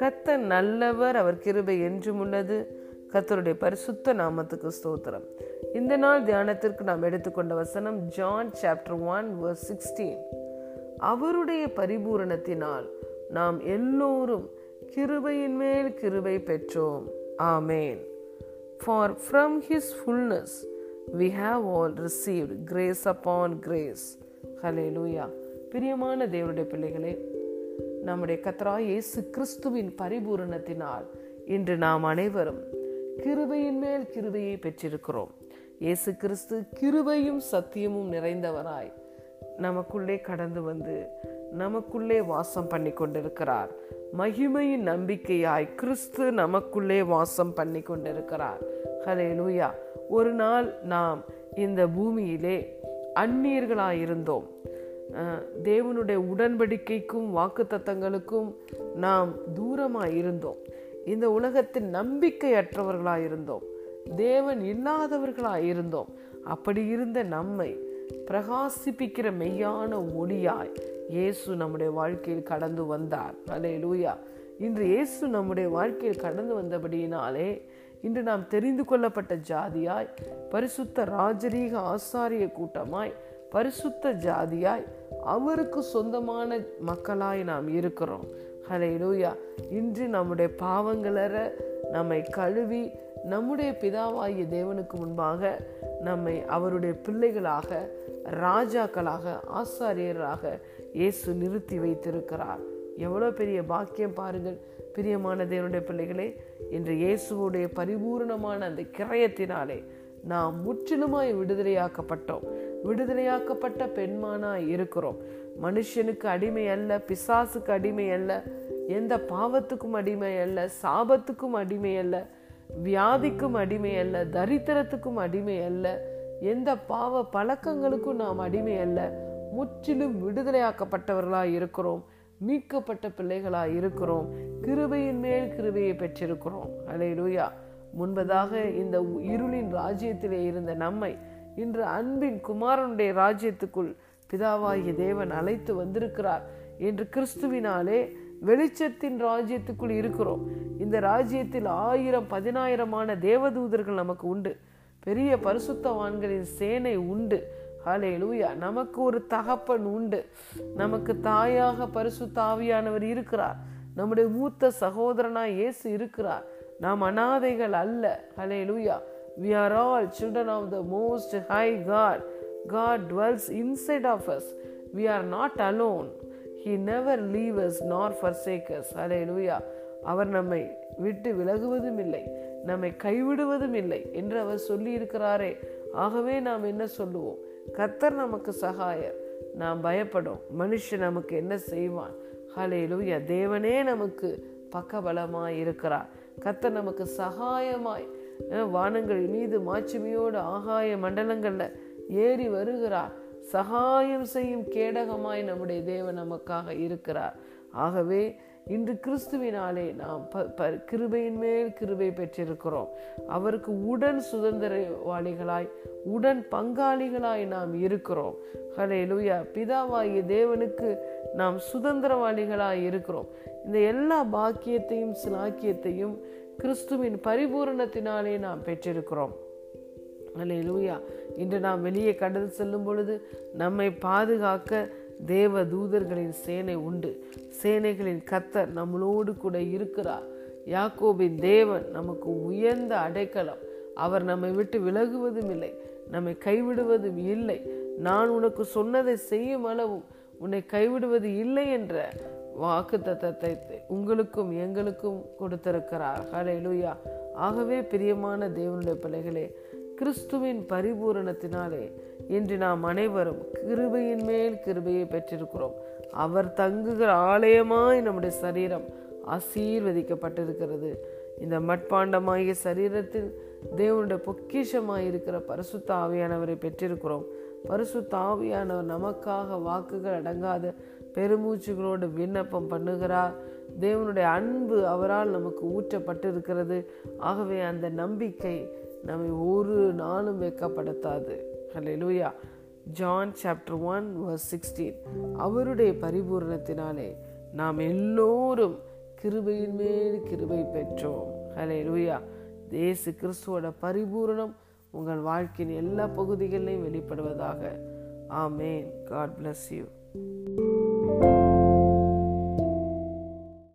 கத்தர் நல்லவர் அவர் கிருபை என்றும் உள்ளது. கத்தருடைய பரிசுத்த நாமத்துக்கு ஸ்தோத்திரம். இந்த நாள் தியானத்திற்கு நாம் எடுத்துக்கொண்ட வசனம் John chapter one verse sixteen அவருடைய பரிபூரணத்தினால் நாம் எல்லோரும் கிருபையின் மேல் கிருபை பெற்றோம். ஆமேன். For from his fullness we have all received grace upon grace hallelujah பிரியமான தேவனுடைய பிள்ளைகளே நம்முடைய கத்ரா இயேசு கிறிஸ்துவின் பரிபூரணத்தினால் இன்று நாம் அனைவரும் கிருபையின் மேல் கிருபையை பெற்றிருக்கிறோம். இயேசு கிறிஸ்து கிருபையும் சத்தியமும் நிறைந்தவராய் நமக்குள்ளே கடந்து வந்து நமக்குள்ளே வாசம் பண்ணி கொண்டிருக்கிறார். மகிமையின் நம்பிக்கையாய் கிறிஸ்து நமக்குள்ளே வாசம் பண்ணி கொண்டிருக்கிறார். ஹலே லூயா ஒரு நாள் நாம் இந்த பூமியிலே அந்நியர்களாயிருந்தோம் தேவனுடைய உடன்படிக்கைக்கும் வாக்குத்தத்தங்களுக்கும் நாம் தூரமாக இருந்தோம் இந்த உலகத்தின் நம்பிக்கையற்றவர்களாக இருந்தோம் தேவன் இல்லாதவர்களாக இருந்தோம் அப்படி இருந்த நம்மை பிரகாசிப்பிக்கிற மெய்யான ஒளியாய் இயேசு நம்முடைய வாழ்க்கையில் கடந்து வந்தார். அலே லூயா இன்று இயேசு நம்முடைய வாழ்க்கையில் கடந்து வந்தபடியினாலே இன்று நாம் தெரிந்து கொள்ளப்பட்ட ஜாதியாய் பரிசுத்த ராஜரீக ஆசாரிய கூட்டமாய் பரிசுத்த ஜாதியாய் அவருக்கு சொந்தமான மக்களாய் நாம் இருக்கிறோம். ஹலே லூயா இன்று நம்முடைய பாவங்களற நம்மை கழுவி நம்முடைய பிதாவாகிய தேவனுக்கு முன்பாக நம்மை அவருடைய பிள்ளைகளாக ராஜாக்களாக ஆசாரியராக இயேசு நிறுத்தி வைத்திருக்கிறார். எவ்வளோ பெரிய பாக்கியம் பாருங்கள். பிரியமான தேவனுடைய பிள்ளைகளே இன்று இயேசுவோடைய பரிபூர்ணமான அந்த கிரயத்தினாலே நாம் முற்றிலுமாய் விடுதலையாக்கப்பட்டோம். விடுதலையாக்கப்பட்ட பெண்மானாய் இருக்கிறோம். மனுஷனுக்கு அடிமை அல்ல பிசாசுக்கு அடிமை அல்ல எந்த பாவத்துக்கும் அடிமை அல்ல சாபத்துக்கும் அடிமை அல்ல வியாதிக்கும் அடிமை அல்ல தரித்திரத்துக்கும் அடிமை அல்ல எந்த பாவ பழக்கங்களுக்கும் நாம் அடிமை அல்ல. முற்றிலும் விடுதலையாக்கப்பட்டவர்களாக இருக்கிறோம். மீட்கப்பட்ட பிள்ளைகளாக இருக்கிறோம். கிருபையின் மேல் கிருபையை பெற்றிருக்கிறோம். அலை லூயா முன்பதாக இந்த இருளின் ராஜ்யத்திலே இருந்த நம்மை இன்று அன்பின் குமாரனுடைய ராஜ்யத்துக்குள் பிதாவாகிய தேவன் அழைத்து வந்திருக்கிறார். என்று கிறிஸ்துவினாலே வெளிச்சத்தின் ராஜ்யத்துக்குள் இருக்கிறோம். இந்த ராஜ்யத்தில் ஆயிரம் பதினாயிரமான தேவதூதர்கள் நமக்கு உண்டு. பெரிய பரிசுத்தவான்களின் சேனை உண்டு. ஹலே லூயா நமக்கு ஒரு தகப்பன் உண்டு. நமக்கு தாயாக பரிசு தாவியானவர் இருக்கிறார். நம்முடைய மூத்த சகோதரனா இயேசு இருக்கிறார். நாம் அனாதைகள் அல்ல. Hallelujah we are all children of the most high God God dwells inside of us we are not alone he never leave us nor forsakes hallelujah லூயா அவர் நம்மை விட்டு விலகுவதும் இல்லை. நம்மை கைவிடுவதும் இல்லை. என்று அவர் சொல்லி இருக்கிறாரே ஆகவே நாம் என்ன சொல்லுவோம்? கத்தர் நமக்கு சகாயர் நாம் பயப்படும். மனுஷன் நமக்கு என்ன செய்வான்? ஹலே லூயா தேவனே நமக்கு பக்கபலமாய் இருக்கிறார். கத்தர் நமக்கு சகாயமாய் வானங்கள் மீது மாட்சிமையோடு ஆகாய மண்டலங்களில் ஏறி வருகிறார். சகாயம் செய்யும் கேடகமாய் நம்முடைய தேவன் நமக்காக இருக்கிறார். ஆகவே இன்று கிறிஸ்துவினாலே நாம் ப கிருபையின் மேல் கிருபை பெற்றிருக்கிறோம். அவருக்கு உடன் சுதந்திரவாளிகளாய் உடன் பங்காளிகளாய் நாம் இருக்கிறோம். ஹலே லூயா பிதாவாகிய தேவனுக்கு நாம் சுதந்திரவாளிகளாய் இருக்கிறோம். இந்த எல்லா பாக்கியத்தையும் சிலாக்கியத்தையும் கிறிஸ்துவின் பரிபூரணத்தினாலே நாம் பெற்றிருக்கிறோம். அலே லூயா இன்று நாம் வெளியே கடல் செல்லும் பொழுது நம்மை பாதுகாக்க தேவ தூதர்களின் சேனை உண்டு. சேனைகளின் கத்தர் நம்மளோடு கூட இருக்கிறார். யாக்கோபின் தேவன் நமக்கு உயர்ந்த அடைக்கலம். அவர் நம்மை விட்டு விலகுவதும் இல்லை நம்மை கைவிடுவதும் இல்லை. நான் உனக்கு சொன்னதை செய்யும் அளவும் உன்னை கைவிடுவது இல்லை என்ற வாக்கு தத்தத்தை உங்களுக்கும் எங்களுக்கும் கொடுத்திருக்கிறார். ஹலே லூயா ஆகவே பிரியமான தேவனுடைய பிள்ளைகளே கிறிஸ்துவின் பரிபூரணத்தினாலே இன்று நாம் அனைவரும் கிருபையின் மேல் கிருபையை பெற்றிருக்கிறோம். அவர் தங்குகிற ஆலயமாய் நம்முடைய சரீரம் ஆசீர்வதிக்கப்பட்டிருக்கிறது. இந்த மட்பாண்டமாகிய சரீரத்தில் தேவனுடைய பொக்கிஷமாக இருக்கிற பரிசுத்த ஆவியானவரை பெற்றிருக்கிறோம். பரிசுத்த ஆவியானவர் நமக்காக வாக்குகள் அடங்காத பெருமூச்சுகளோடு விண்ணப்பம் பண்ணுகிறார். தேவனுடைய அன்பு அவரால் நமக்கு ஊற்றப்பட்டிருக்கிறது. ஆகவே அந்த நம்பிக்கை நம்மை ஒரு நாளும் வெக்கப்படுத்தாது hallelujah John chapter one verse sixteen அவருடைய பரிபூரணத்தினாலே நாம் எல்லோரும் கிருபையின் மேல் கிருபை பெற்றோம். ஹலே லூயா தேசு கிறிஸ்துவோட பரிபூரணம் உங்கள் வாழ்க்கையின் எல்லா பகுதிகளிலும் வெளிப்படுவதாக. ஆமேன் காட் பிளஸ் யூ